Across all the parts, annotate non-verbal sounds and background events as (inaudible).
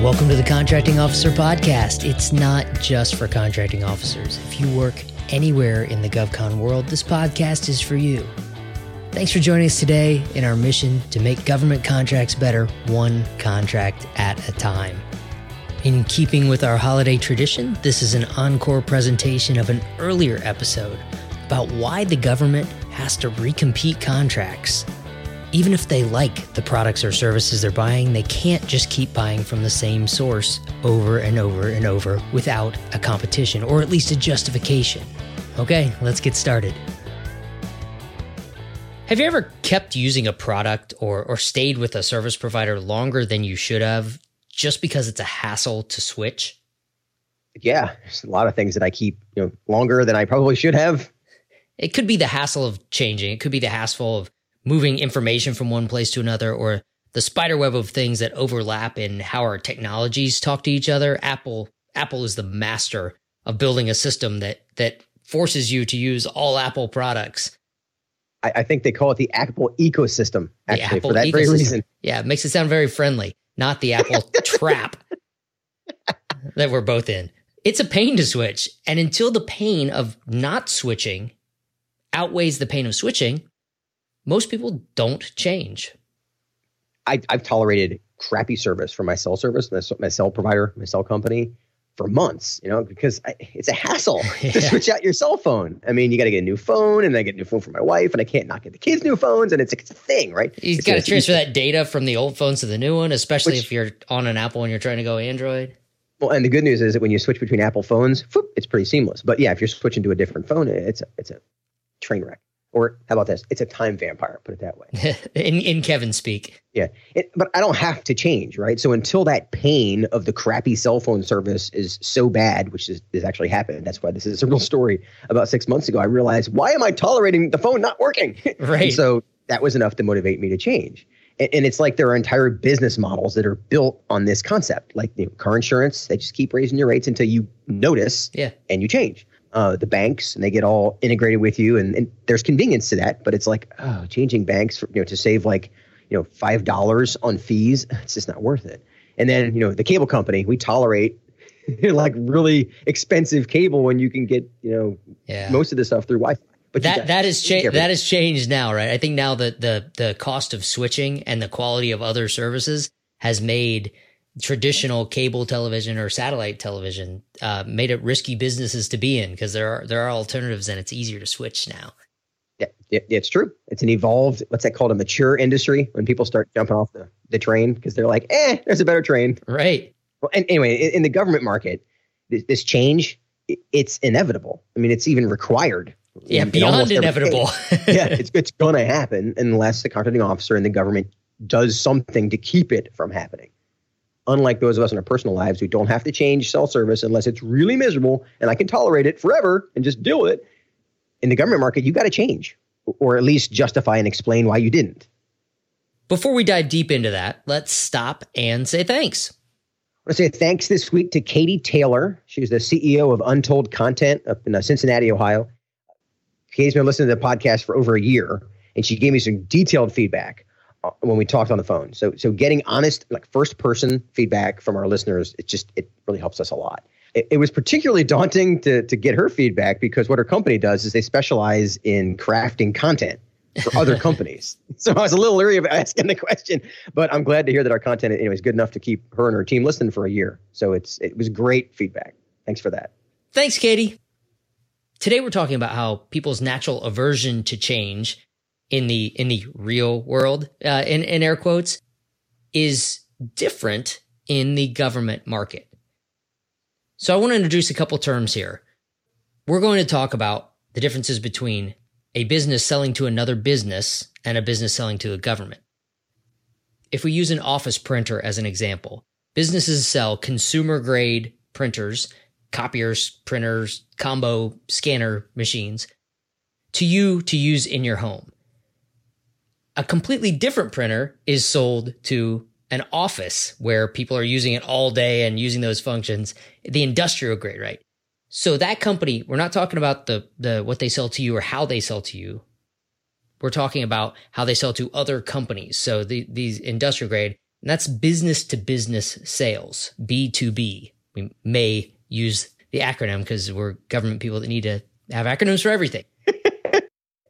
Welcome to the Contracting Officer Podcast. It's not just for contracting officers. If you work anywhere in the GovCon world, this podcast is for you. Thanks for joining us today in our mission to make government contracts better, one contract at a time. In keeping with our holiday tradition, this is an encore presentation of an earlier episode about why the government has to recompete contracts. Even if they like the products or services they're buying, they can't just keep buying from the same source over and over and over without a competition or at least a justification. Okay, let's get started. Have you ever kept using a product or, or stayed with a service provider longer than you should have just because it's a hassle to switch? Yeah, there's a lot of things that I keep you know longer than I probably should have. It could be the hassle of changing. It could be the hassle of moving information from one place to another or the spider web of things that overlap in how our technologies talk to each other. Apple Apple is the master of building a system that that forces you to use all Apple products. I, I think they call it the Apple ecosystem, actually, for that ecosystem. very reason. Yeah, it makes it sound very friendly, not the Apple (laughs) trap that we're both in. It's a pain to switch. And until the pain of not switching outweighs the pain of switching, most people don't change. I, have tolerated crappy service from my cell service, my, my, cell provider, my cell company for months, you know, because I, it's a hassle yeah. (laughs) to switch out your cell phone. I mean, you got to get a new phone and I get a new phone for my wife and I can't not get the kids new phones. And it's, it's a thing, right? You've got to transfer that data from the old phones to the new one, especially Which, if you're on an Apple and you're trying to go Android. Well, and the good news is that when you switch between Apple phones, whoop, it's pretty seamless. But yeah, if you're switching to a different phone, it's a, it's a train wreck. Or how about this? It's a time vampire. Put it that way. (laughs) in in Kevin speak. Yeah, it, but I don't have to change, right? So until that pain of the crappy cell phone service is so bad, which is, is actually happened. That's why this is a real story. About six months ago, I realized why am I tolerating the phone not working? (laughs) Right. so that was enough to motivate me to change. And, and, it's like there are entire business models that are built on this concept, like you know, car insurance. They just keep raising your rates until you notice, yeah, and you change uh, the banks and they get all integrated with you and, and there's convenience to that but it's like oh, changing banks for, you know to save like you know five dollars on fees (laughs) it's just not worth it and then you know the cable company we tolerate (laughs) like really expensive cable when you can get you know yeah. most of the stuff through wi-fi but that that has changed. That has changed now, right? I think now that the the cost of switching and the quality of other services has made traditional cable television or satellite television uh, made it risky businesses to be in because there are there are alternatives and it's easier to switch now. Yeah, it, it's true. It's an evolved, what's that called, a mature industry when people start jumping off the, the train because they're like, eh, there's a better train. Right. Well, and anyway, in, in the government market, this, this change, it, it's inevitable. I mean, it's even required. Yeah, in, beyond in inevitable. yeah, it's (laughs) it's going to happen unless the contracting officer and the government does something to keep it from happening unlike those of us in our personal lives who don't have to change cell service unless it's really miserable and I can tolerate it forever and just deal with it. In the government market, you got to change or at least justify and explain why you didn't. Before we dive deep into that, let's stop and say thanks. I want to say thanks this week to Katie Taylor. She's the CEO of Untold Content up in uh, Cincinnati, Ohio. Katie's been listening to the podcast for over a year, and she gave me some detailed feedback Uh, when we talked on the phone. So so getting honest, like first person feedback from our listeners, it just it really helps us a lot. It, it, was particularly daunting to to get her feedback because what her company does is they specialize in crafting content for other (laughs) companies. So I was a little leery of asking the question, but I'm glad to hear that our content anyway is good enough to keep her and her team listening for a year. So it's it was great feedback. Thanks for that. Thanks, Katie. Today we're talking about how people's natural aversion to change in the in the real world uh, in in air quotes is different in the government market. So I want to introduce a couple terms here. We're going to talk about the differences between a business selling to another business and a business selling to a government. If we use an office printer as an example, businesses sell consumer grade printers, copiers, printers, combo scanner machines to you to use in your home. A completely different printer is sold to an office where people are using it all day and using those functions, the industrial grade, right? So that company, we're not talking about the, the, what they sell to you or how they sell to you. We're talking about how they sell to other companies. So the, these industrial grade, And that's business to business sales, B2B. We may use the acronym because we're government people that need to have acronyms for everything.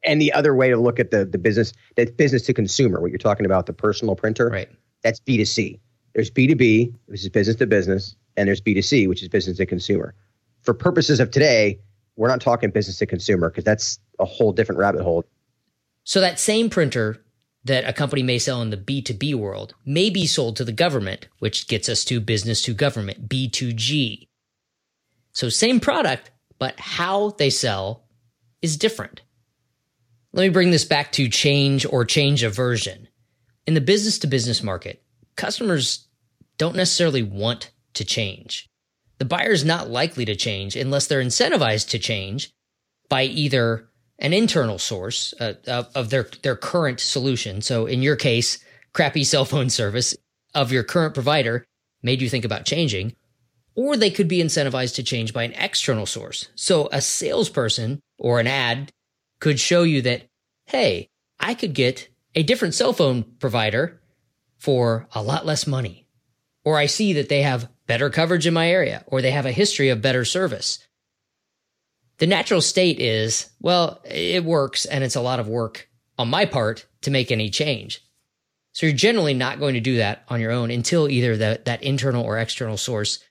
And the other way to look at the the business that business to consumer, what you're talking about, the personal printer, right? That's B2C. There's B2B, which is business to business, and there's B2C, which is business to consumer. For purposes of today, we're not talking business to consumer because that's a whole different rabbit hole. So that same printer that a company may sell in the B2B world may be sold to the government, which gets us to business to government, B2G. So same product, but how they sell is different. Let me bring this back to change or change aversion. In the business to business market, customers don't necessarily want to change. The buyer is not likely to change unless they're incentivized to change by either an internal source uh, of, of their, their current solution. So in your case, crappy cell phone service of your current provider made you think about changing, or they could be incentivized to change by an external source. So a salesperson or an ad could show you that, hey, I could get a different cell phone provider for a lot less money. Or I see that they have better coverage in my area, or they have a history of better service. The natural state is, well, it works and it's a lot of work on my part to make any change. So you're generally not going to do that on your own until either the, that internal or external source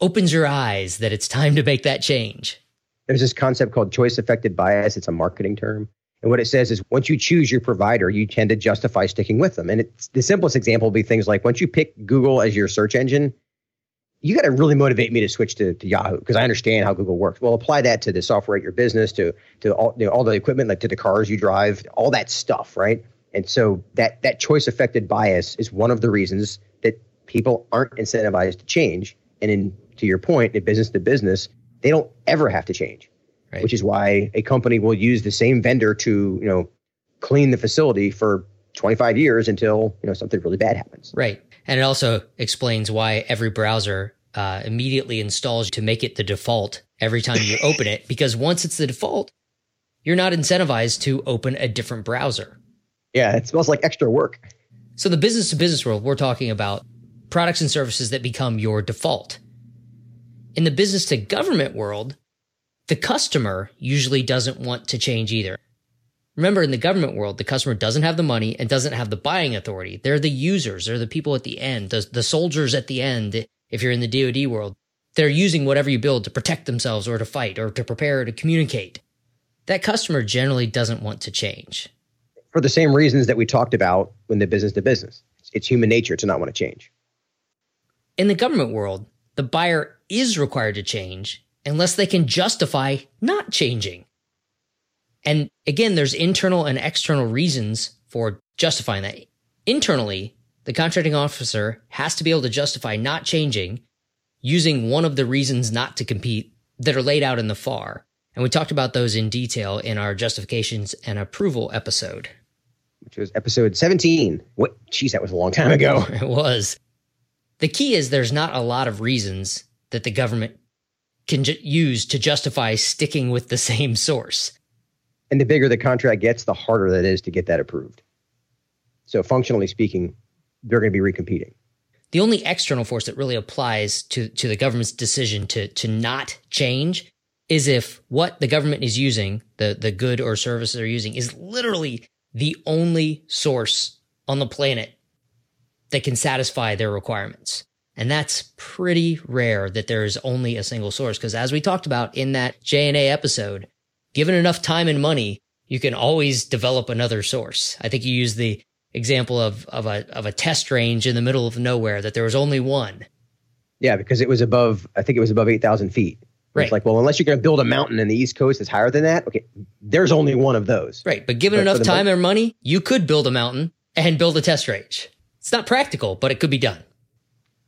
opens your eyes that it's time to make that change. There's this concept called choice affected bias. It's a marketing term. And what it says is once you choose your provider, you tend to justify sticking with them. And it's the simplest example would be things like once you pick Google as your search engine, you got to really motivate me to switch to, to Yahoo because I understand how Google works. Well, apply that to the software at your business, to to all, you know, all the equipment, like to the cars you drive, all that stuff, right? And so that that choice affected bias is one of the reasons that people aren't incentivized to change. And in to your point, in business to business, they don't ever have to change right. which is why a company will use the same vendor to, you know, clean the facility for 25 years until, you know, something really bad happens. Right. And it also explains why every browser uh, immediately installs to make it the default every time you open it, (laughs) because once it's the default, you're not incentivized to open a different browser. Yeah, it smells like extra work. So, the business to business world, we're talking about products and services that become your default. In the business to government world, the customer usually doesn't want to change either. Remember, in the government world, the customer doesn't have the money and doesn't have the buying authority. They're the users. They're the people at the end, the, the soldiers at the end. If you're in the DoD world, they're using whatever you build to protect themselves or to fight or to prepare or to communicate. That customer generally doesn't want to change. For the same reasons that we talked about when the business to business. It's human nature to not want to change. In the government world, the buyer is required to change unless they can justify not changing. And again, there's internal and external reasons for justifying that. Internally, the contracting officer has to be able to justify not changing using one of the reasons not to compete that are laid out in the FAR. And we talked about those in detail in our justifications and approval episode. Which was episode 17. What? Geez, that was a long time ago. (laughs) it was. The key is there's not a lot of reasons that the government can ju- use to justify sticking with the same source. And the bigger the contract gets, the harder that is to get that approved. So, functionally speaking, they're going to be recompeting. The only external force that really applies to, to the government's decision to, to not change is if what the government is using, the, the good or service they're using, is literally the only source on the planet that can satisfy their requirements. And that's pretty rare that there is only a single source. Cause as we talked about in that J&A episode, given enough time and money, you can always develop another source. I think you used the example of, of a, of a test range in the middle of nowhere that there was only one. Yeah, because it was above, I think it was above 8,000 feet. Right. It's like, well, unless you're going to build a mountain in the East Coast that's higher than that, okay, there's only one of those. Right. But given but enough time and money, you could build a mountain and build a test range. It's not practical, but it could be done.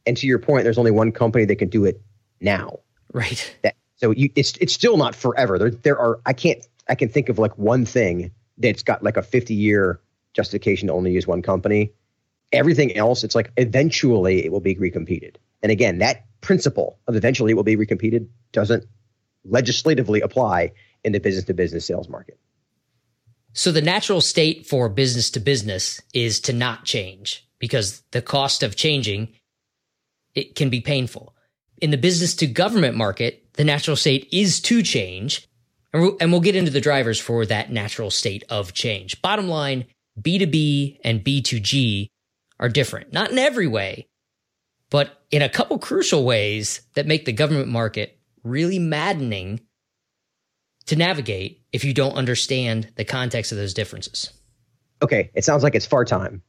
And to your point, there's only one company that can do it now. Right. That, so you, it's it's still not forever. There there are I can't I can think of like one thing that's got like a 50 year justification to only use one company. Everything else, it's like eventually it will be recompeted. And again, that principle of eventually it will be recompeted doesn't legislatively apply in the business to business sales market. So the natural state for business to business is to not change because the cost of changing it can be painful. In the business to government market, the natural state is to change. And we'll, get into the drivers for that natural state of change. Bottom line, B2B and B2G are different. Not in every way, but in a couple crucial ways that make the government market really maddening to navigate if you don't understand the context of those differences. Okay, it sounds like it's FAR time.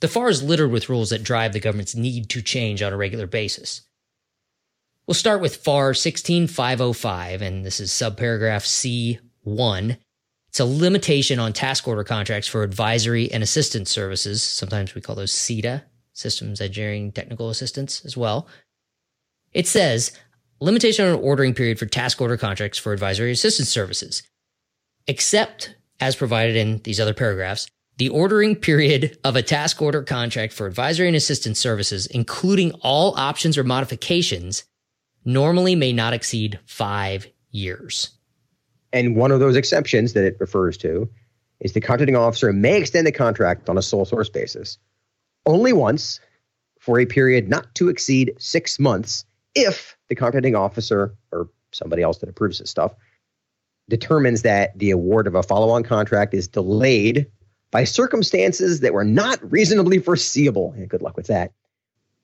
The FAR is littered with rules that drive the government's need to change on a regular basis. We'll start with FAR 16505, and this is subparagraph C1. It's a limitation on task order contracts for advisory and assistance services. Sometimes we call those SETA, Systems Engineering Technical Assistance, as well. It says limitation on ordering period for task order contracts for advisory assistance services, except as provided in these other paragraphs. The ordering period of a task order contract for advisory and assistance services, including all options or modifications, normally may not exceed five years. And one of those exceptions that it refers to is the contracting officer may extend the contract on a sole source basis only once for a period not to exceed six months if the contracting officer or somebody else that approves this stuff determines that the award of a follow on contract is delayed by circumstances that were not reasonably foreseeable. And good luck with that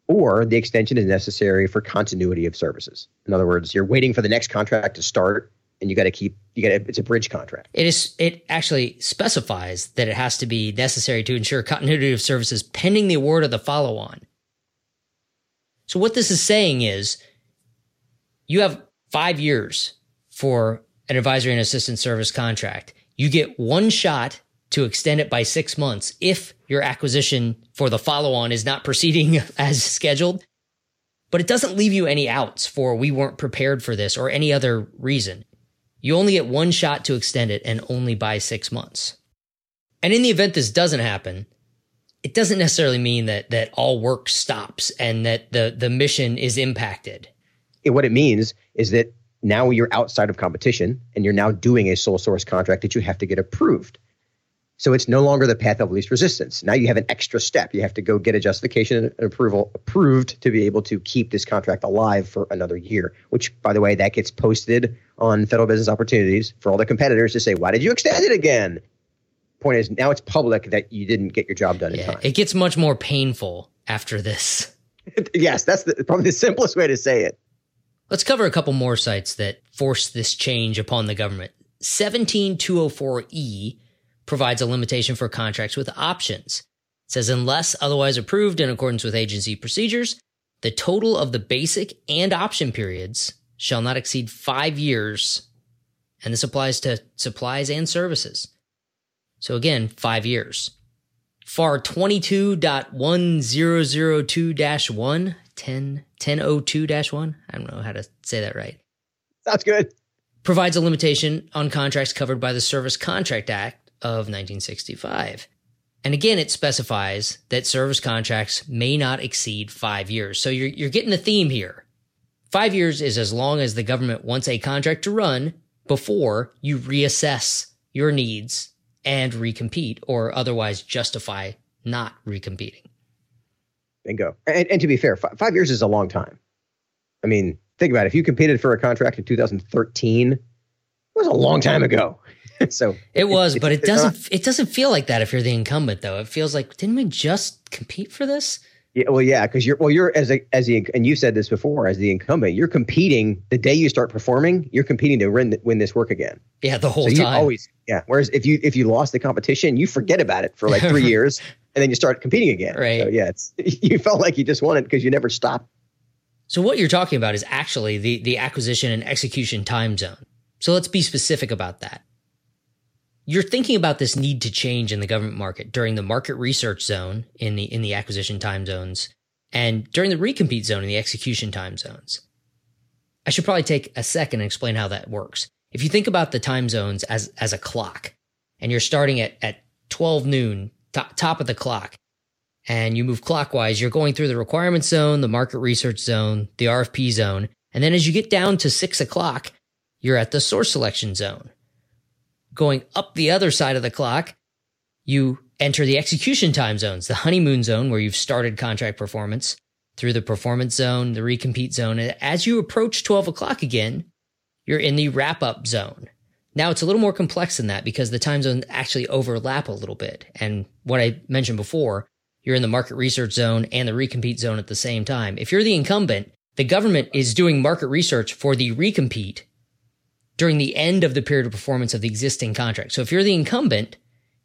or the extension is necessary for continuity of services. In other words, you're waiting for the next contract to start and you got to keep you got it's a bridge contract. It is it actually specifies that it has to be necessary to ensure continuity of services pending the award of the follow on. So what this is saying is you have 5 years for an advisory and assistance service contract. You get one shot to extend it by 6 months if your acquisition for the follow on is not proceeding (laughs) as scheduled. But it doesn't leave you any outs for we weren't prepared for this or any other reason. You only get one shot to extend it and only by six months. And in the event this doesn't happen, it doesn't necessarily mean that that all work stops and that the the mission is impacted. It, what it means is that now you're outside of competition and you're now doing a sole source contract that you have to get approved. So it's no longer the path of least resistance. Now you have an extra step. You have to go get a justification and approval approved to be able to keep this contract alive for another year, which, by the way, that gets posted on federal business opportunities for all the competitors to say, why did you extend it again? Point is, now it's public that you didn't get your job done yeah, in time. It gets much more painful after this. (laughs) yes, that's the, probably the simplest way to say it. Let's cover a couple more sites that force this change upon the government. 17204E provides a limitation for contracts with options. It says, unless otherwise approved in accordance with agency procedures, the total of the basic and option periods shall not exceed five years. And this applies to supplies and services. So again, five years. FAR 22.1002-1, 10, 1002-1. I don't know how to say that right. Sounds good. Provides a limitation on contracts covered by the Service Contract Act of 1965. And again, it specifies that service contracts may not exceed five years. So you're, you're getting the theme here. Five years is as long as the government wants a contract to run before you reassess your needs and recompete or otherwise justify not recompeting. Bingo. And, and to be fair, five, five years is a long time. I mean, think about it. If you competed for a contract in 2013, it was a long time ago. (laughs) so it was, but it doesn't. It doesn't feel like that if you're the incumbent, though. It feels like didn't we just compete for this? Yeah, well, yeah, because you're well, you're as a as the and you said this before as the incumbent, you're competing the day you start performing. You're competing to win win this work again. Yeah, the whole so time. Always, yeah. Whereas if you if you lost the competition, you forget about it for like three (laughs) years, and then you start competing again. Right. So yeah, it's (laughs) you felt like you just won it because you never stopped. So what you're talking about is actually the the acquisition and execution time zone. So let's be specific about that. You're thinking about this need to change in the government market during the market research zone in the in the acquisition time zones and during the recompete zone in the execution time zones. I should probably take a second and explain how that works. If you think about the time zones as as a clock and you're starting at at 12 noon top, top of the clock and you move clockwise, you're going through the requirement zone, the market research zone, the RFP zone, and then as you get down to six o'clock, you're at the source selection zone going up the other side of the clock, you enter the execution time zones, the honeymoon zone where you've started contract performance through the performance zone, the recompete zone. And as you approach 12 o'clock again, you're in the wrap up zone. Now it's a little more complex than that because the time zones actually overlap a little bit. And what I mentioned before, you're in the market research zone and the recompete zone at the same time. If you're the incumbent, the government is doing market research for the recompete during the end of the period of performance of the existing contract. So if you're the incumbent,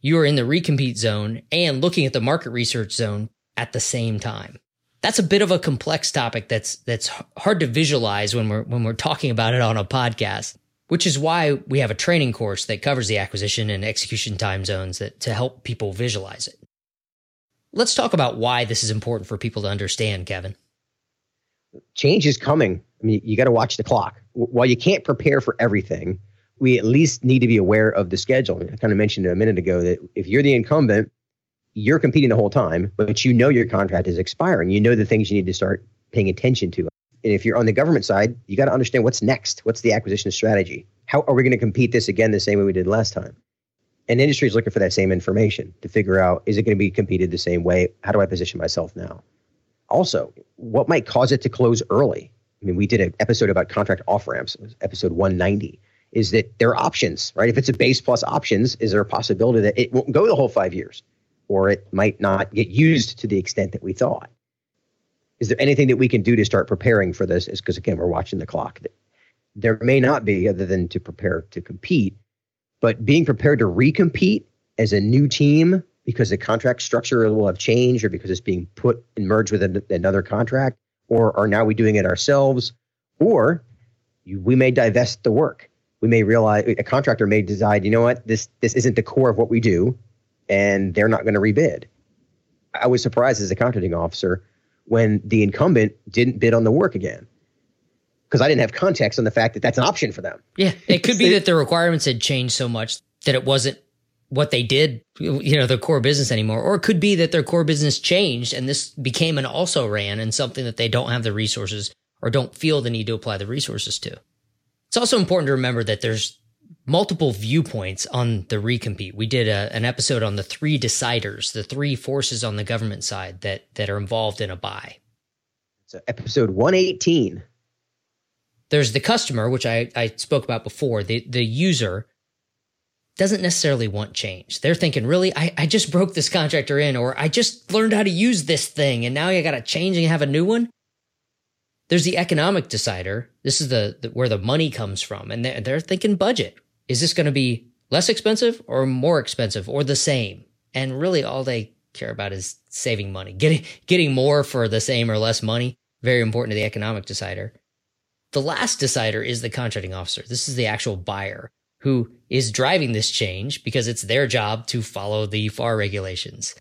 you are in the recompete zone and looking at the market research zone at the same time. That's a bit of a complex topic that's that's hard to visualize when we're when we're talking about it on a podcast, which is why we have a training course that covers the acquisition and execution time zones that to help people visualize it. Let's talk about why this is important for people to understand, Kevin. Change is coming. I mean, you got to watch the clock. While you can't prepare for everything, we at least need to be aware of the schedule. I kind of mentioned a minute ago that if you're the incumbent, you're competing the whole time, but you know your contract is expiring. You know the things you need to start paying attention to. And if you're on the government side, you got to understand what's next. What's the acquisition strategy? How are we going to compete this again the same way we did last time? And industry is looking for that same information to figure out is it going to be competed the same way? How do I position myself now? Also, what might cause it to close early? I mean, we did an episode about contract off ramps, episode 190 is that there are options, right? If it's a base plus options, is there a possibility that it won't go the whole five years or it might not get used to the extent that we thought? Is there anything that we can do to start preparing for this? Because again, we're watching the clock. There may not be other than to prepare to compete, but being prepared to recompete as a new team because the contract structure will have changed or because it's being put and merged with another contract, or are now we doing it ourselves, or you, we may divest the work we may realize a contractor may decide, you know what, this this isn't the core of what we do, and they're not going to rebid. I was surprised as a contracting officer when the incumbent didn't bid on the work again because I didn't have context on the fact that that's an option for them. Yeah, it could be (laughs) that the requirements had changed so much that it wasn't what they did, you know, their core business anymore. Or it could be that their core business changed and this became an also ran and something that they don't have the resources or don't feel the need to apply the resources to. It's also important to remember that there's multiple viewpoints on the recompete. We did a, an episode on the three deciders, the three forces on the government side that that are involved in a buy. So episode 118. There's the customer, which I, I spoke about before. The the user doesn't necessarily want change. They're thinking, really, I, I just broke this contractor in, or I just learned how to use this thing, and now I got to change and have a new one. There's the economic decider. This is the, the where the money comes from, and they're, they're thinking budget. Is this going to be less expensive or more expensive or the same? And really, all they care about is saving money, getting getting more for the same or less money. Very important to the economic decider. The last decider is the contracting officer. This is the actual buyer who is driving this change because it's their job to follow the FAR regulations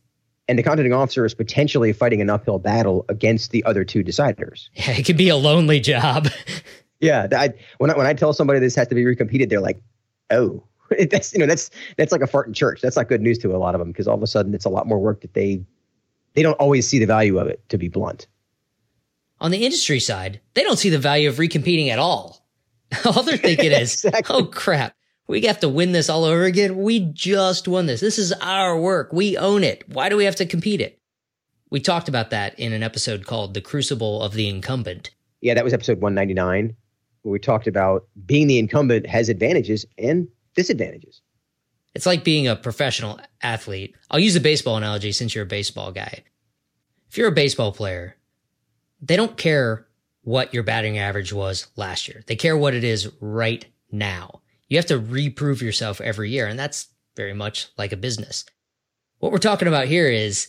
and the contracting officer is potentially fighting an uphill battle against the other two deciders. (laughs) Yeah, it could be a lonely job. (laughs) yeah, I, when I, when I tell somebody this has to be recompeted, they're like, "Oh, (laughs) that's you know that's that's like a fart in church. That's not good news to a lot of them because all of a sudden it's a lot more work that they they don't always see the value of it. To be blunt, on the industry side, they don't see the value of recompeting at all. all they're thinking is, exactly. "Oh crap, we have to win this all over again. We just won this. This is our work. We own it. Why do we have to compete it? We talked about that in an episode called The Crucible of the Incumbent. Yeah, that was episode 199, where we talked about being the incumbent has advantages and disadvantages. It's like being a professional athlete. I'll use a baseball analogy since you're a baseball guy. If you're a baseball player, they don't care what your batting average was last year. They care what it is right now. You have to reprove yourself every year. And that's very much like a business. What we're talking about here is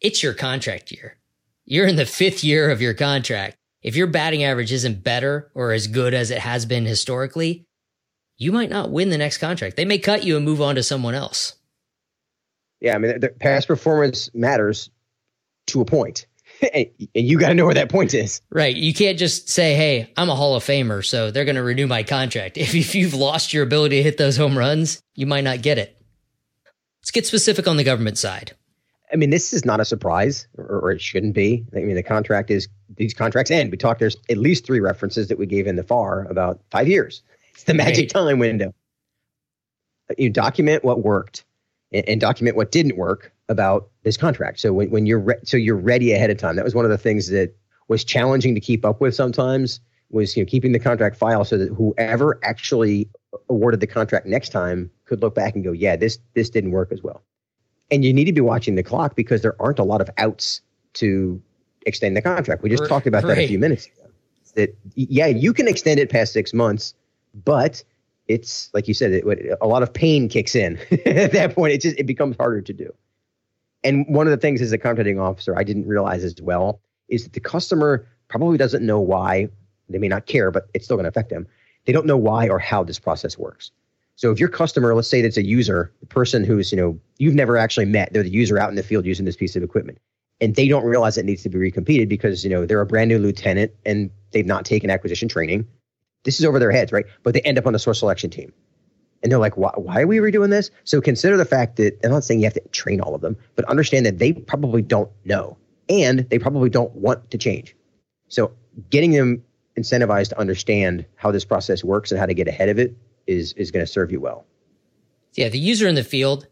it's your contract year. You're in the fifth year of your contract. If your batting average isn't better or as good as it has been historically, you might not win the next contract. They may cut you and move on to someone else. Yeah, I mean, the past performance matters to a point. (laughs) and you got to know where that point is. Right. You can't just say, "Hey, I'm a Hall of Famer, so they're going to renew my contract." (laughs) If if you've lost your ability to hit those home runs, you might not get it. Let's get specific on the government side. I mean, this is not a surprise, or, or, it shouldn't be. I mean, the contract is these contracts end. We talked. There's at least three references that we gave in the FAR about five years. It's the magic right. time window. You document what worked, and, and document what didn't work about this contract. So when, when you're re- so you're ready ahead of time. That was one of the things that was challenging to keep up with sometimes was you know keeping the contract file so that whoever actually awarded the contract next time could look back and go, yeah, this this didn't work as well. And you need to be watching the clock because there aren't a lot of outs to extend the contract. We just talked about that a few minutes ago. That yeah, you can extend it past six months, but it's like you said, it, a lot of pain kicks in (laughs) at that point. It just it becomes harder to do. And one of the things as a contracting officer I didn't realize as well is that the customer probably doesn't know why. They may not care, but it's still going to affect them. They don't know why or how this process works. So if your customer, let's say it's a user, the person who's, you know, you've never actually met, they're the user out in the field using this piece of equipment, and they don't realize it needs to be recompeted because, you know, they're a brand new lieutenant and they've not taken acquisition training. This is over their heads, right? But they end up on the source selection team. And they're like, why, why are we redoing this? So consider the fact that I'm not saying you have to train all of them, but understand that they probably don't know and they probably don't want to change. So getting them incentivized to understand how this process works and how to get ahead of it is is going to serve you well. Yeah, the user in the field,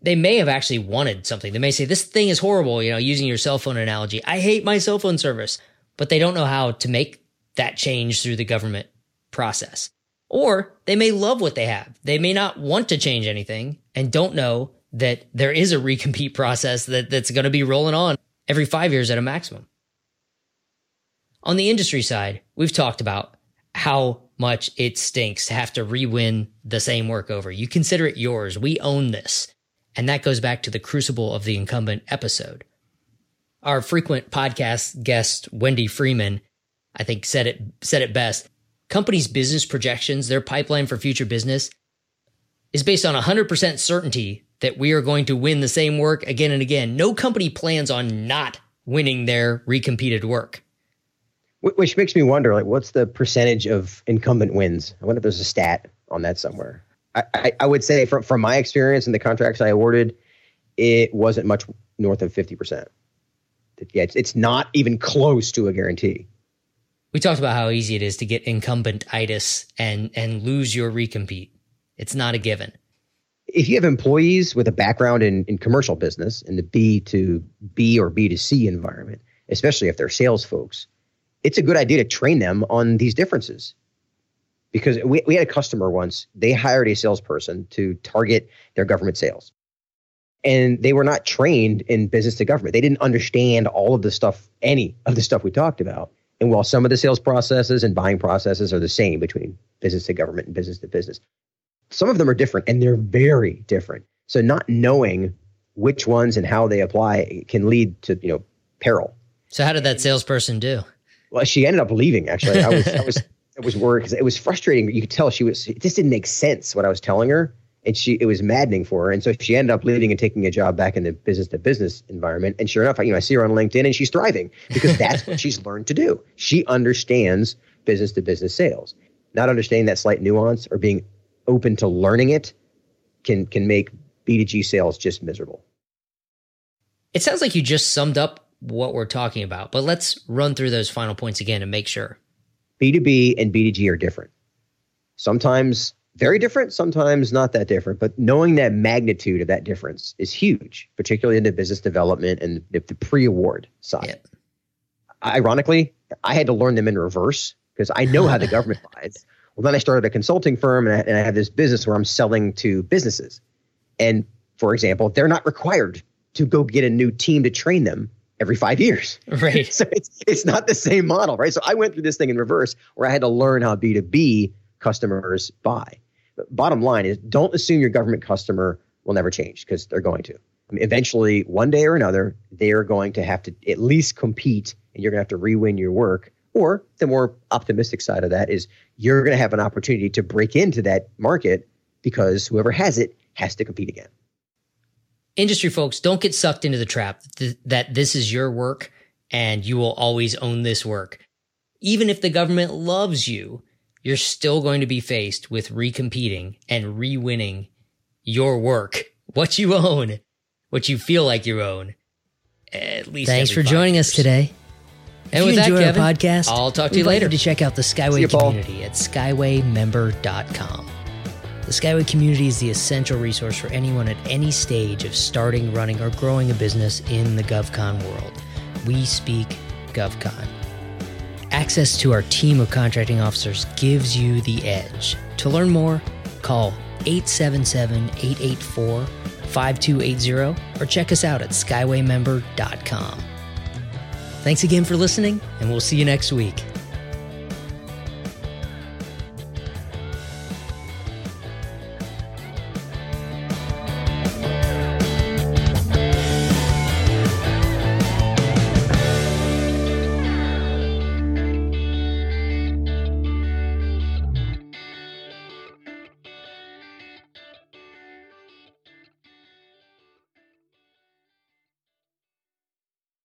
they may have actually wanted something. They may say, This thing is horrible, you know, using your cell phone analogy. I hate my cell phone service, but they don't know how to make that change through the government process. Or they may love what they have. They may not want to change anything and don't know that there is a recompete (laughs) process that, that's going to be rolling on every five years at a maximum. On the industry side, we've talked about how much it stinks to have to re-win the same work over. You consider it yours. We own this. And that goes back to the crucible of the incumbent episode. Our frequent podcast guest, Wendy Freeman, I think said it, said it best. Companies' business projections, their pipeline for future business is based on 100% certainty that we are going to win the same work again and again. No company plans on not winning their recompeted work. Which makes me wonder, like, what's the percentage of incumbent wins? I wonder if there's a stat on that somewhere. I, I, I would say from, from my experience and the contracts I awarded, it wasn't much north of 50%. Yeah, it's, it's not even close to a guarantee. We talked about how easy it is to get incumbent itis and, and lose your recompete. It's not a given. If you have employees with a background in, in commercial business in the B to B or B to C environment, especially if they're sales folks, it's a good idea to train them on these differences. Because we, we had a customer once, they hired a salesperson to target their government sales. And they were not trained in business to government. They didn't understand all of the stuff, any of the stuff we talked about. And while some of the sales processes and buying processes are the same between business to government and business to business, some of them are different and they're very different. So not knowing which ones and how they apply can lead to, you know, peril. So how did that salesperson do? Well, she ended up leaving. Actually, I was, I was, (laughs) it was worried because it was frustrating. You could tell she was. It just didn't make sense what I was telling her, and she it was maddening for her. And so she ended up leaving and taking a job back in the business to business environment. And sure enough, I, you know, I see her on LinkedIn, and she's thriving because that's what (laughs) she's learned to do. She understands business to business sales. Not understanding that slight nuance or being open to learning it can can make B2G sales just miserable. It sounds like you just summed up what we're talking about, but let's run through those final points again and make sure. B2B and B2G are different. Sometimes very different, sometimes not that different, but knowing that magnitude of that difference is huge, particularly in the business development and the, the pre award side. Yep. Ironically, I had to learn them in reverse because I know how the (laughs) government buys. Well, then I started a consulting firm and I, and I have this business where I'm selling to businesses. And for example, they're not required to go get a new team to train them every five years. Right. (laughs) so it's it's not the same model, right? So I went through this thing in reverse where I had to learn how B2B customers buy. But bottom line is don't assume your government customer will never change because they're going to. I mean, eventually, one day or another, they are going to have to at least compete and you're going to have to re-win your work. Or the more optimistic side of that is you're going to have an opportunity to break into that market because whoever has it has to compete again industry folks, don't get sucked into the trap that this is your work and you will always own this work. Even if the government loves you, you're still going to be faced with recompeting and re-winning your work, (laughs) what you own, what you feel like you own. At least. Thanks for joining years. us today. And if with you enjoy that, Kevin, our podcast, I'll talk to you later. to check out the Skyway you, community at skywaymember.com. The The Skyway community is the essential resource for anyone at any stage of starting, running, or growing a business in the GovCon world. We speak GovCon. Access to our team of contracting officers gives you the edge. To learn more, call 877 884 5280 or check us out at skywaymember.com. Thanks again for listening, and we'll see you next week.